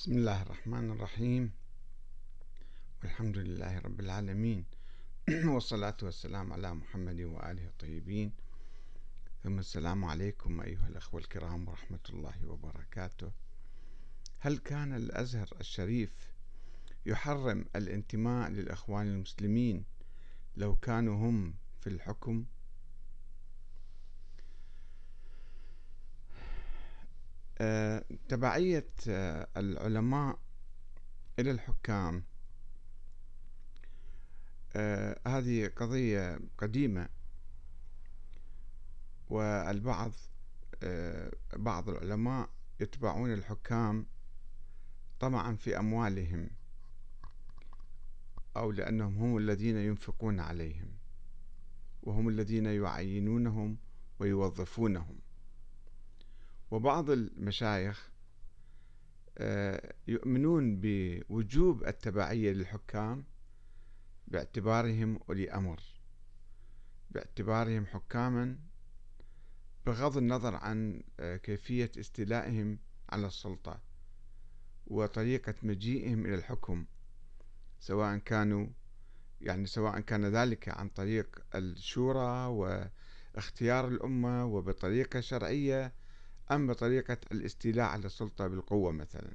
بسم الله الرحمن الرحيم. والحمد لله رب العالمين. والصلاة والسلام على محمد وآله الطيبين. ثم السلام عليكم أيها الأخوة الكرام ورحمة الله وبركاته. هل كان الأزهر الشريف يحرم الانتماء للأخوان المسلمين لو كانوا هم في الحكم؟ تبعية آه، العلماء إلى الحكام. آه، هذه قضية قديمة والبعض بعض العلماء يتبعون الحكام طمعا في أموالهم أو لأنهم هم الذين ينفقون عليهم وهم الذين يعينونهم ويوظفونهم. وبعض المشايخ آه، يؤمنون بوجوب التبعية للحكام باعتبارهم أولي أمر باعتبارهم حكاما بغض النظر عن آه، كيفية استيلائهم على السلطة وطريقة مجيئهم إلى الحكم سواء كانوا يعني سواء كان ذلك عن طريق الشورى واختيار الأمة وبطريقة شرعية أم بطريقة الاستيلاء على السلطة بالقوة مثلا؟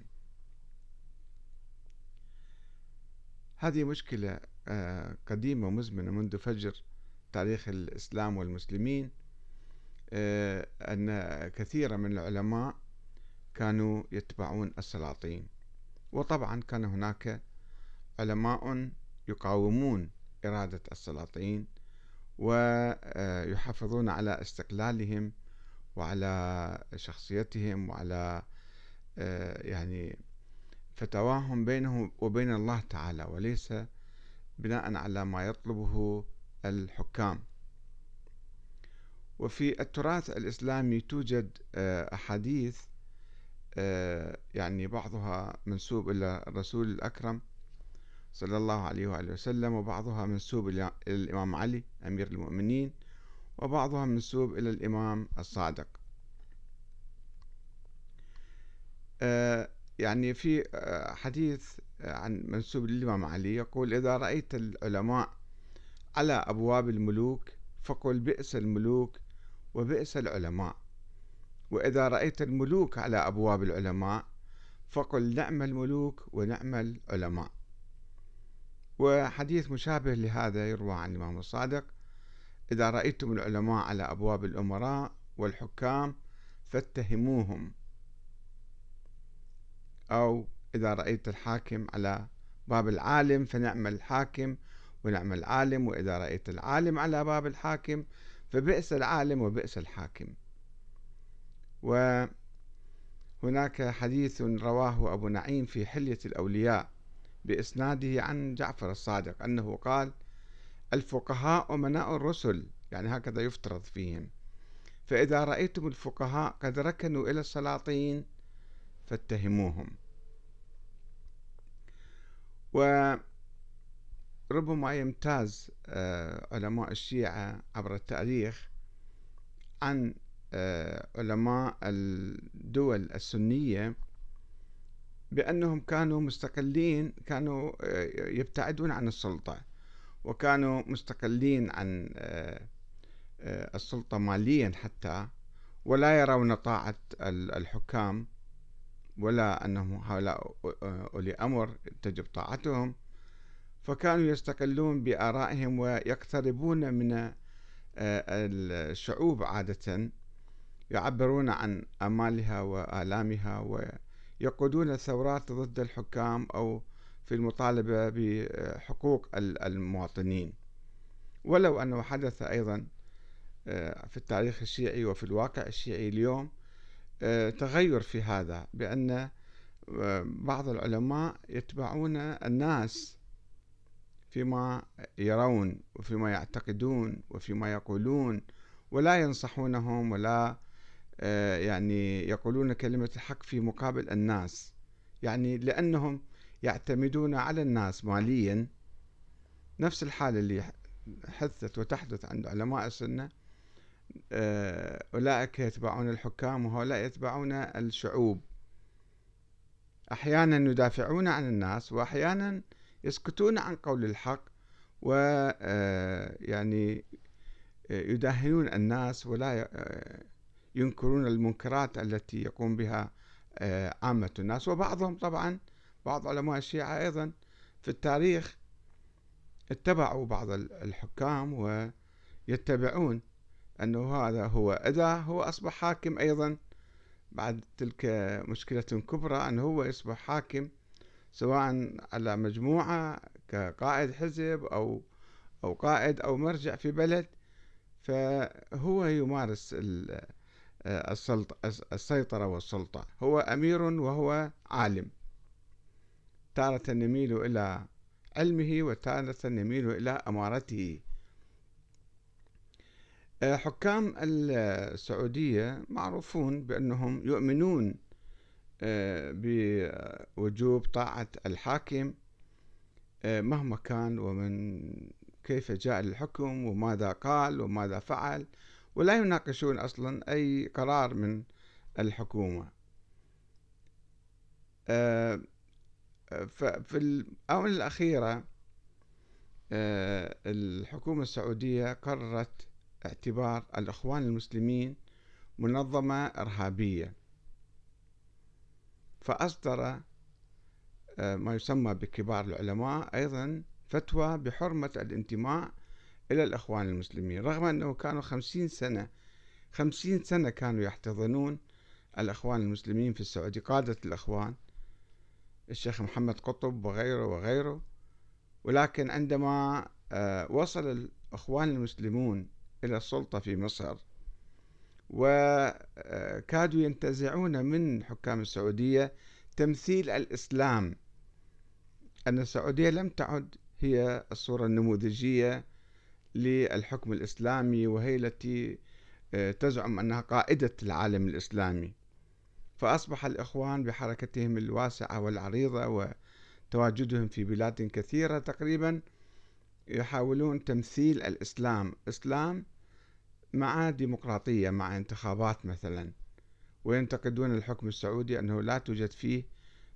هذه مشكلة آه، قديمة ومزمنة منذ فجر تاريخ الإسلام والمسلمين آه، أن كثيرا من العلماء كانوا يتبعون السلاطين. وطبعا كان هناك علماء يقاومون إرادة السلاطين ويحافظون على استقلالهم وعلى شخصيتهم وعلى آه، يعني فتواهم بينهم وبين الله تعالى وليس بناء على ما يطلبه الحكام. وفي التراث الإسلامي توجد آه، أحاديث آه، يعني بعضها منسوب إلى الرسول الأكرم صلى الله عليه وآله وسلم وبعضها منسوب إلى الإمام علي أمير المؤمنين وبعضها منسوب إلى الإمام الصادق. آه، يعني في آه، حديث عن منسوب للإمام علي يقول إذا رأيت العلماء على أبواب الملوك فقل بئس الملوك وبئس العلماء. وإذا رأيت الملوك على أبواب العلماء فقل نعم الملوك ونعم العلماء. وحديث مشابه لهذا يروى عن الإمام الصادق إذا رأيتم العلماء على أبواب الأمراء والحكام فاتهموهم. أو إذا رأيت الحاكم على باب العالم فنعم الحاكم ونعم العالم وإذا رأيت العالم على باب الحاكم فبئس العالم وبئس الحاكم. وهناك حديث رواه أبو نعيم في حلية الأولياء بإسناده عن جعفر الصادق أنه قال الفقهاء أمناء الرسل يعني هكذا يفترض فيهم. فإذا رأيتم الفقهاء قد ركنوا إلى السلاطين فاتهموهم. وربما يمتاز آه، علماء الشيعة عبر التاريخ عن آه، علماء الدول السنية بأنهم كانوا مستقلين كانوا آه، يبتعدون عن السلطة. وكانوا مستقلين عن آه، آه، السلطة ماليا حتى ولا يرون طاعة الحكام ولا أنهم هؤلاء أولي أمر تجب طاعتهم. فكانوا يستقلون بآرائهم ويقتربون من الشعوب عادة يعبرون عن آمالها وآلامها ويقودون الثورات ضد الحكام أو في المطالبة بحقوق المواطنين. ولو أنه حدث أيضا آه، في التاريخ الشيعي وفي الواقع الشيعي اليوم آه، تغير في هذا بأن آه، بعض العلماء يتبعون الناس فيما يرون وفيما يعتقدون وفيما يقولون ولا ينصحونهم ولا يعني يقولون كلمة الحق في مقابل الناس. يعني لأنهم يعتمدون على الناس ماليا. نفس الحالة اللي حدثت وتحدث عند علماء السنة آه، أولئك يتبعون الحكام وهؤلاء يتبعون الشعوب. أحيانا يدافعون عن الناس وأحيانا يسكتون عن قول الحق ويعني يداهنون الناس ولا ينكرون المنكرات التي يقوم بها عامة الناس. وبعضهم طبعا بعض علماء الشيعة أيضا في التاريخ اتبعوا بعض الحكام ويتبعون أنه هذا هو. إذا هو أصبح حاكم أيضا بعد تلك مشكلة كبرى أنه هو يصبح حاكم سواء على مجموعة كقائد حزب أو أو قائد أو مرجع في بلد فهو يمارس السيطرة والسلطة. هو أمير وهو عالم. تارة يميل إلى علمه وتارة يميل إلى أمارته. آه، حكام السعودية معروفون بأنهم يؤمنون آه، بوجوب طاعة الحاكم آه، مهما كان ومن كيف جاء للحكم وماذا قال وماذا فعل ولا يناقشون أصلا أي قرار من الحكومة. في الآونة الأخيرة الحكومة السعودية قررت اعتبار الإخوان المسلمين منظمة إرهابية. فأصدر آه، ما يسمى بكبار العلماء أيضا فتوى بحرمة الانتماء إلى الإخوان المسلمين رغم أنه كانوا خمسين سنة خمسين سنة كانوا يحتضنون الإخوان المسلمين في السعودية قادة الإخوان. الشيخ محمد قطب وغيره وغيره. ولكن عندما آه، وصل الإخوان المسلمون إلى السلطة في مصر وكادوا ينتزعون من حكام السعودية تمثيل الإسلام. أن السعودية لم تعد هي الصورة النموذجية للحكم الإسلامي وهي التي آه، تزعم أنها قائدة العالم الإسلامي. فأصبح الإخوان بحركتهم الواسعة والعريضة وتواجدهم في بلاد كثيرة تقريبا يحاولون تمثيل الإسلام. إسلام مع ديمقراطية مع انتخابات مثلا وينتقدون الحكم السعودي أنه لا توجد فيه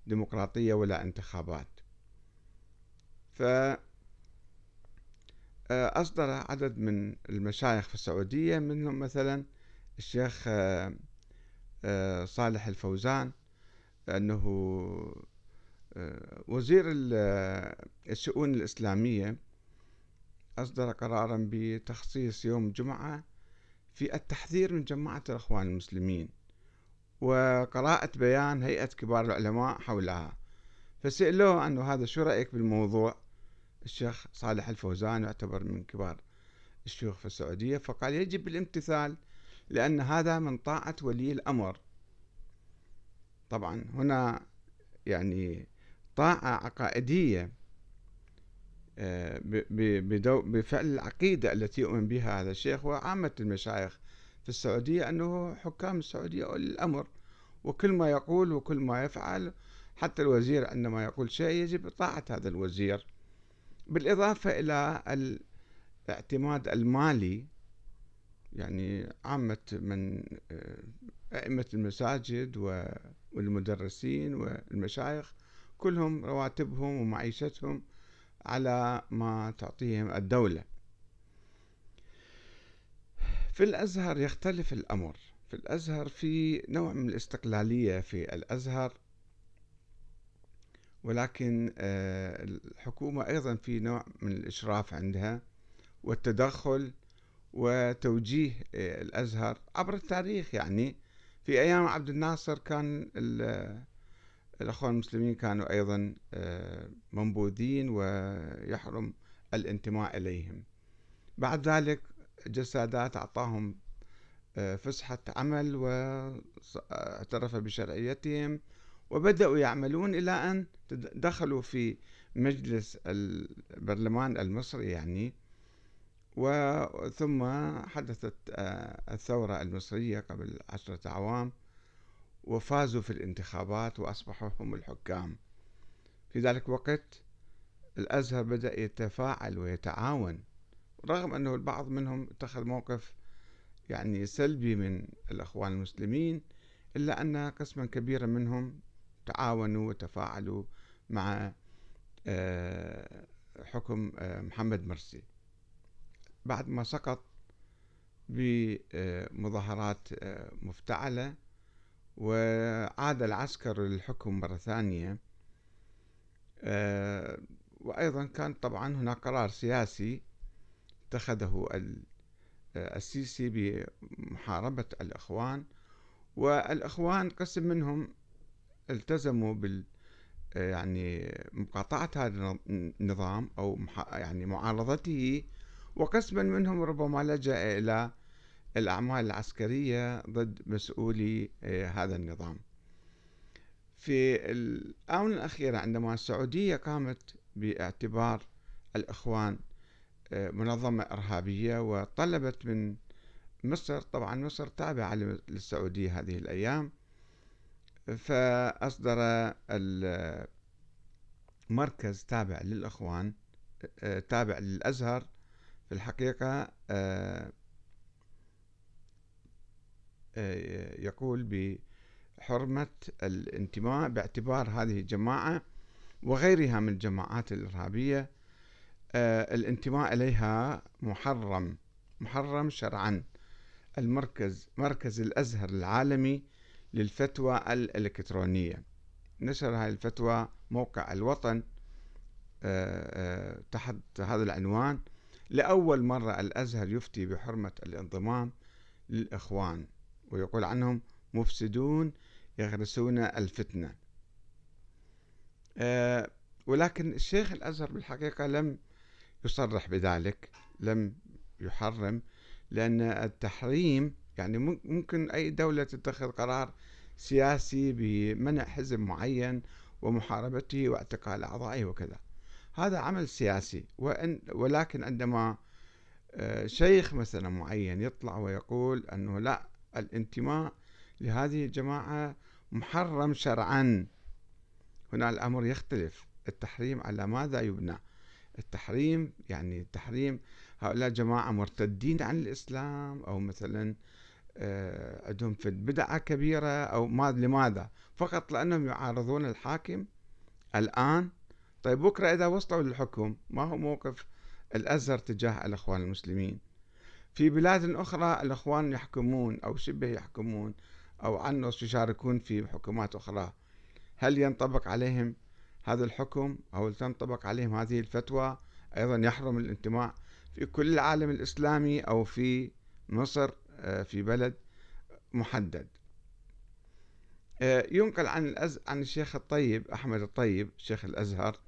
ديمقراطية ولا انتخابات. ف آه، أصدر عدد من المشايخ في السعودية منهم مثلا الشيخ آه، صالح الفوزان أنه وزير الشؤون الإسلامية أصدر قرارا بتخصيص يوم الجمعة في التحذير من جماعة الأخوان المسلمين وقراءة بيان هيئة كبار العلماء حولها. فسألوه أنه هذا شو رأيك بالموضوع؟ الشيخ صالح الفوزان يعتبر من كبار الشيوخ في السعودية فقال يجب الامتثال لأن هذا من طاعة ولي الأمر. طبعا هنا يعني طاعة عقائدية بفعل العقيدة التي يؤمن بها هذا الشيخ وعامة المشايخ في السعودية أنه حكام السعودية أولي الأمر. وكل ما يقول وكل ما يفعل حتى الوزير عندما يقول شيء يجب طاعة هذا الوزير. بالإضافة إلى الاعتماد المالي يعني عامة من آه، أئمة المساجد والمدرسين والمشايخ كلهم رواتبهم ومعيشتهم على ما تعطيهم الدولة. في الأزهر يختلف الأمر. في الأزهر في نوع من الاستقلالية في الأزهر ولكن آه، الحكومة أيضا في نوع من الإشراف عندها والتدخل وتوجيه آه، الأزهر عبر التاريخ. يعني في أيام عبد الناصر كان الأخوان المسلمين كانوا أيضا آه، منبوذين ويحرم الانتماء إليهم. بعد ذلك جسادات أعطاهم آه، فسحة عمل واعترف بشرعيتهم وبدأوا يعملون إلى أن دخلوا في مجلس البرلمان المصري. يعني وثم حدثت آه، الثورة المصرية قبل عشرة أعوام وفازوا في الانتخابات وأصبحوا هم الحكام. في ذلك الوقت الأزهر بدأ يتفاعل ويتعاون رغم أنه البعض منهم اتخذ موقف يعني سلبي من الأخوان المسلمين إلا أن قسما كبيرا منهم وتعاونوا وتفاعلوا مع آه، حكم آه، محمد مرسي. بعد ما سقط بمظاهرات مفتعلة وعاد العسكر للحكم مرة ثانية. وأيضا كان طبعا هناك قرار سياسي اتخذه السيسي بمحاربة الإخوان. والإخوان قسم منهم التزموا بال يعني مقاطعة هذا النظام أو يعني معارضته وقسما منهم ربما لجأ إلى الأعمال العسكرية ضد مسؤولي هذا النظام. في الآونة الأخيرة عندما السعودية قامت باعتبار الإخوان منظمة إرهابية وطلبت من مصر طبعا مصر تابعة للسعودية هذه الأيام. فأصدر المركز تابع للإخوان تابع للأزهر. في الحقيقة يقول بحرمة الانتماء باعتبار هذه الجماعة وغيرها من الجماعات الإرهابية آه، الانتماء إليها محرم محرم شرعا. المركز مركز الأزهر العالمي للفتوى الإلكترونية. نشر هذه الفتوى موقع الوطن آه، آه، تحت هذا العنوان. لأول مرة الأزهر يفتي بحرمة الانضمام للإخوان ويقول عنهم مفسدون يغرسون الفتنة. ولكن الشيخ الأزهر بالحقيقة لم يصرح بذلك لم يحرم لأن التحريم يعني ممكن أي دولة تتخذ قرار سياسي بمنع حزب معين ومحاربته واعتقال أعضائه وكذا. هذا عمل سياسي. وإن ولكن عندما آه، شيخ مثلا معين يطلع ويقول أنه لا الانتماء لهذه الجماعة محرم شرعا. هنا الأمر يختلف. التحريم على ماذا يبنى؟ التحريم يعني التحريم هؤلاء جماعة مرتدين عن الإسلام أو مثلا آه، عندهم في بدعة كبيرة أو ما لماذا؟ فقط لأنهم يعارضون الحاكم. الآن طيب بكرة إذا وصلوا للحكم ما هو موقف الأزهر تجاه الأخوان المسلمين؟ في بلاد أخرى الأخوان يحكمون أو شبه يحكمون أو عنص يشاركون في حكومات أخرى. هل ينطبق عليهم هذا الحكم أو تنطبق عليهم هذه الفتوى؟ أيضا يحرم الانتماء. في كل العالم الإسلامي أو في مصر آه، في بلد محدد. آه، ينقل عن. عن الشيخ الطيب أحمد الطيب شيخ الأزهر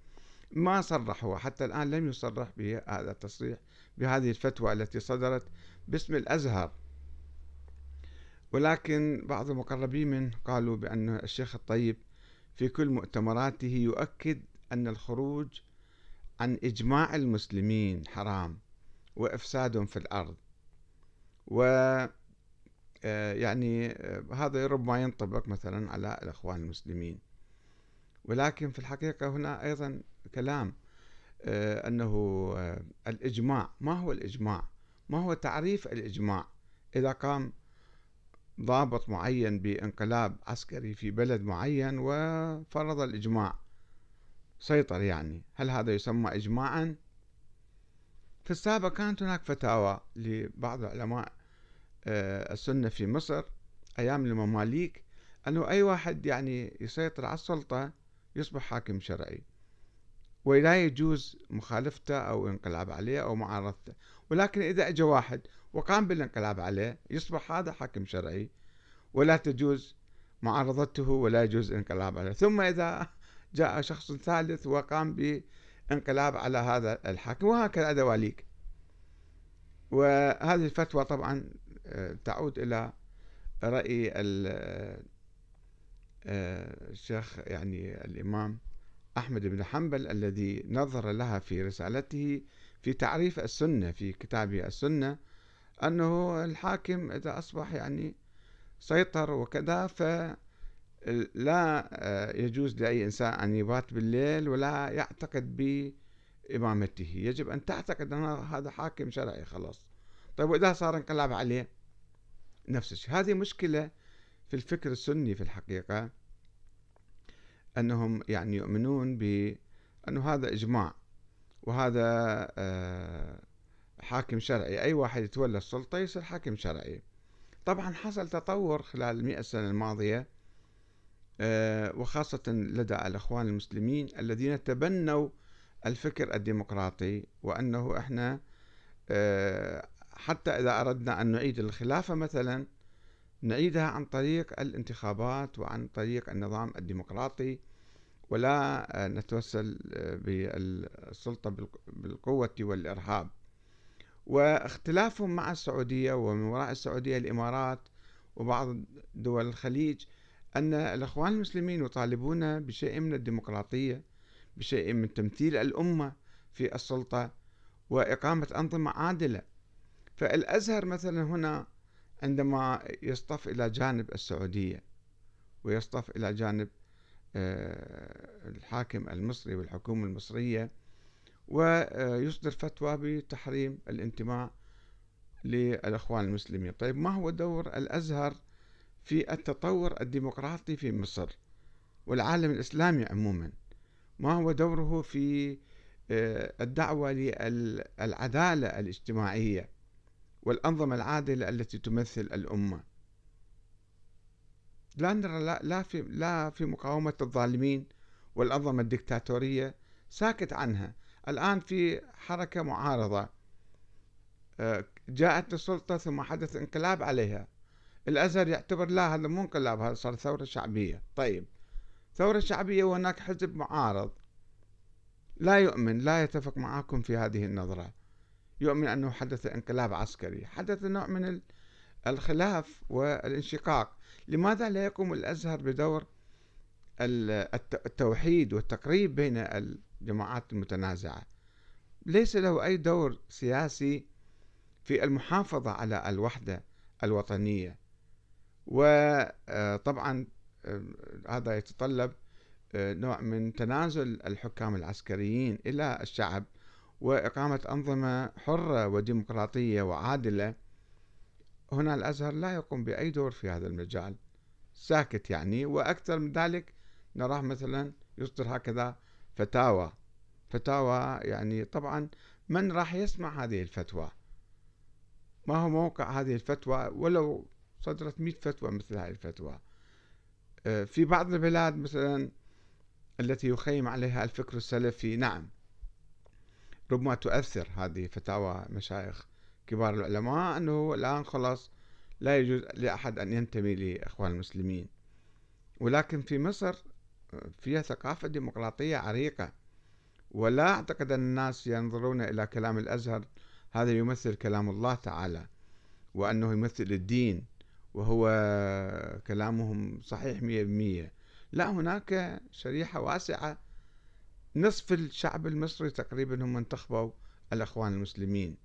ما صرح هو حتى الآن لم يصرح بهذا التصريح بهذه الفتوى التي صدرت باسم الأزهر. ولكن بعض المقربين منه قالوا بأن الشيخ الطيب في كل مؤتمراته يؤكد أن الخروج عن إجماع المسلمين حرام وإفساد في الأرض. و آه، يعني آه، هذا ربما ينطبق مثلا على الإخوان المسلمين. ولكن في الحقيقة هنا أيضا كلام آه، أنه الإجماع ما هو الإجماع؟ ما هو تعريف الإجماع؟ إذا قام ضابط معين بانقلاب عسكري في بلد معين وفرض الإجماع سيطر يعني. هل هذا يسمى إجماعا؟ في السابق كانت هناك فتاوى لبعض علماء آه، السنة في مصر أيام المماليك أنه أي واحد يعني يسيطر على السلطة يصبح حاكم شرعي. ولا يجوز مخالفته أو انقلاب عليه أو معارضته. ولكن إذا أجى واحد وقام بالانقلاب عليه يصبح هذا حاكم شرعي. ولا تجوز معارضته ولا يجوز الانقلاب عليه. ثم إذا جاء شخص ثالث وقام بانقلاب على هذا الحاكم وهكذا دواليك وهذه الفتوى طبعا آه، تعود إلى رأي آه، الشيخ يعني الإمام أحمد بن حنبل الذي نظر لها في رسالته في تعريف السنة في كتابه السنة أنه الحاكم إذا أصبح يعني سيطر وكذا فلا يجوز لأي إنسان أن يبات بالليل ولا يعتقد بإمامته. يجب أن تعتقد أن هذا حاكم شرعي خلاص. طيب وإذا صار انقلاب عليه؟ نفس الشيء. هذه مشكلة في الفكر السني في الحقيقة. أنهم يعني يؤمنون بأنه هذا إجماع وهذا آه، حاكم شرعي. أي واحد يتولى السلطة يصير حاكم شرعي. طبعا حصل تطور خلال المئة سنة الماضية آه، وخاصة لدى الأخوان المسلمين الذين تبنوا الفكر الديمقراطي وأنه إحنا آه، حتى إذا أردنا أن نعيد الخلافة مثلا نعيدها عن طريق الانتخابات وعن طريق النظام الديمقراطي ولا نتوسل بالسلطة بالقوة والإرهاب. واختلافهم مع السعودية ومن وراء السعودية الإمارات وبعض دول الخليج أن الأخوان المسلمين يطالبون بشيء من الديمقراطية بشيء من تمثيل الأمة في السلطة وإقامة أنظمة عادلة. فالأزهر مثلا هنا عندما يصطف إلى جانب السعودية ويصطف إلى جانب آه، الحاكم المصري والحكومة المصرية ويصدر فتوى بتحريم الانتماء للأخوان المسلمين. طيب ما هو دور الأزهر في التطور الديمقراطي في مصر والعالم الإسلامي عموما؟ ما هو دوره في آه، الدعوة للعدالة الاجتماعية؟ والأنظمة العادلة التي تمثل الأمة. لا نرى لا, لا في لا في مقاومة الظالمين والأنظمة الدكتاتورية. ساكت عنها. الآن في حركة معارضة. آه، جاءت السلطة ثم حدث انقلاب عليها. الأزهر يعتبر لا هذا مو انقلاب هذا صار ثورة شعبية. طيب ثورة شعبية وهناك حزب معارض. لا يؤمن لا يتفق معكم في هذه النظرة. يؤمن أنه حدث انقلاب عسكري حدث نوع من الخلاف والانشقاق. لماذا لا يقوم الأزهر بدور التوحيد والتقريب بين الجماعات المتنازعة؟ ليس له أي دور سياسي في المحافظة على الوحدة الوطنية. وطبعا آه، هذا يتطلب آه، نوع من تنازل الحكام العسكريين إلى الشعب وإقامة أنظمة حرة وديمقراطية وعادلة هنا الأزهر لا يقوم بأي دور في هذا المجال. ساكت يعني وأكثر من ذلك نراه مثلا يصدر هكذا فتاوى. فتاوى يعني طبعا من راح يسمع هذه الفتوى؟ ما هو موقع هذه الفتوى؟ ولو صدرت مئة فتوى مثل هذه الفتوى. آه، في بعض البلاد مثلا التي يخيم عليها الفكر السلفي نعم. ربما تؤثر هذه فتاوى مشايخ كبار العلماء أنه الآن خلاص لا يجوز لأحد أن ينتمي لإخوان المسلمين. ولكن في مصر فيها ثقافة ديمقراطية عريقة. ولا أعتقد أن الناس ينظرون إلى كلام الأزهر هذا يمثل كلام الله تعالى وأنه يمثل الدين وهو كلامهم صحيح مية بمية لا هناك شريحة واسعة نصف الشعب المصري تقريبا هم انتخبوا الأخوان المسلمين.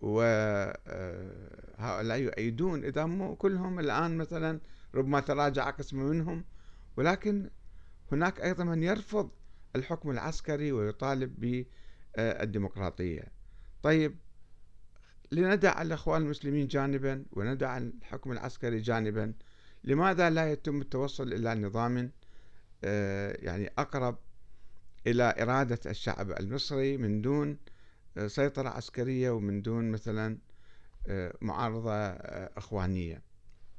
وهؤلاء يؤيدون إذا مو كلهم الآن مثلا ربما تراجع قسم منهم ولكن هناك أيضا من يرفض الحكم العسكري ويطالب بالديمقراطية. طيب لندع الأخوان المسلمين جانبا وندع الحكم العسكري جانبا لماذا لا يتم التوصل إلى نظام آه، يعني أقرب إلى إرادة الشعب المصري من دون آه، سيطرة عسكرية ومن دون مثلا آه، معارضة إخوانية.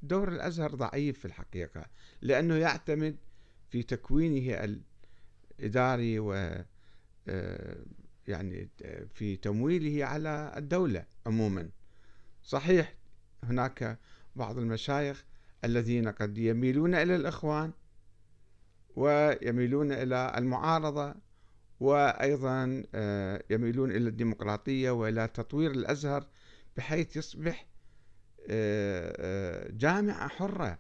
دور الأزهر ضعيف في الحقيقة لأنه يعتمد في تكوينه الإداري و يعني في تمويله على الدولة عموما. صحيح هناك بعض المشايخ الذين قد يميلون إلى الإخوان ويميلون إلى المعارضة وأيضا آه، يميلون إلى الديمقراطية وإلى تطوير الأزهر بحيث يصبح آه، آه، جامعة حرة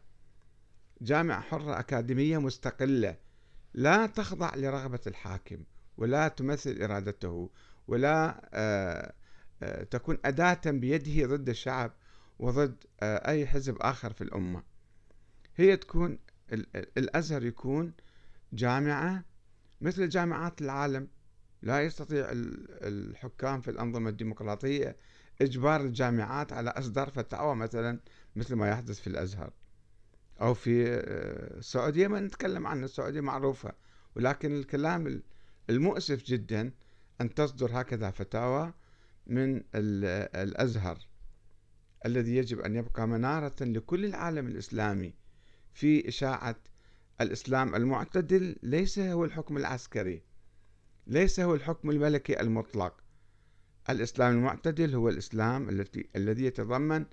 جامعة حرة أكاديمية مستقلة. لا تخضع لرغبة الحاكم ولا تمثل إرادته ولا تكون أداة بيده ضد الشعب وضد أي حزب آخر في الأمة. هي تكون الأزهر يكون جامعة مثل جامعات العالم. لا يستطيع الحكام في الأنظمة الديمقراطية إجبار الجامعات على إصدار فتاوى مثلا مثل ما يحدث في الأزهر. أو في آه، السعودية ما نتكلم عنها السعودية معروفة. ولكن الكلام المؤسف جدا أن تصدر هكذا فتاوى من الأزهر. الذي يجب أن يبقى منارة لكل العالم الإسلامي. في إشاعة الإسلام المعتدل ليس هو الحكم العسكري ليس هو الحكم الملكي المطلق. الإسلام المعتدل هو الإسلام التي الذي يتضمن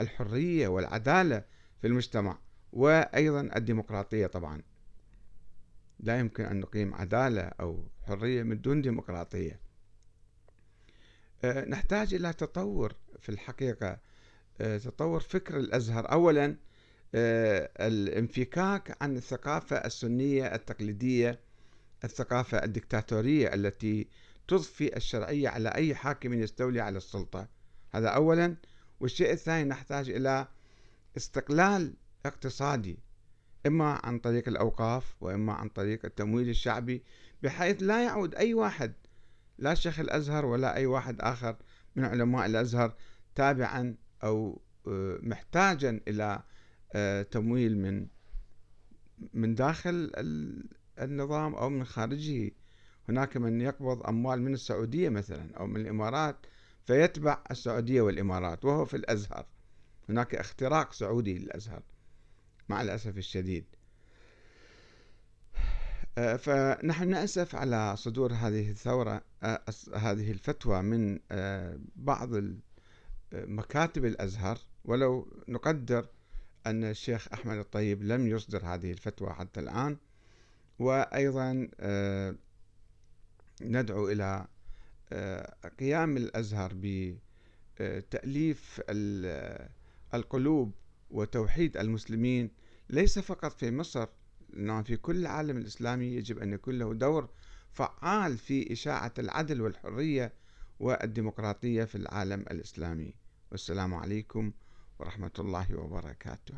الحرية والعدالة في المجتمع وأيضا الديمقراطية طبعا. لا يمكن أن نقيم عدالة أو حرية من دون ديمقراطية. أه، نحتاج إلى تطور في الحقيقة. أه، تطور فكر الأزهر. أولا الانفكاك عن الثقافة السنية التقليدية الثقافة الدكتاتورية التي تضفي الشرعية على أي حاكم يستولي على السلطة. هذا أولا. والشيء الثاني نحتاج إلى استقلال اقتصادي إما عن طريق الأوقاف وإما عن طريق التمويل الشعبي بحيث لا يعود أي واحد لا شيخ الأزهر ولا أي واحد آخر من علماء الأزهر تابعا أو آه، محتاجا إلى آه، تمويل من من داخل النظام أو من خارجه. هناك من يقبض أموال من السعودية مثلا أو من الإمارات فيتبع السعودية والإمارات وهو في الأزهر. هناك اختراق سعودي للأزهر مع الأسف الشديد. آه، فنحن نأسف على صدور هذه الثورة آه، هذه الفتوى من آه، بعض مكاتب الأزهر. ولو نقدر أن الشيخ أحمد الطيب لم يصدر هذه الفتوى حتى الآن وأيضا ندعو إلى قيام الأزهر بتأليف القلوب وتوحيد المسلمين. ليس فقط في مصر إنما في كل العالم الإسلامي يجب أن يكون له دور فعال في إشاعة العدل والحرية والديمقراطية في العالم الإسلامي. والسلام عليكم ورحمة الله وبركاته.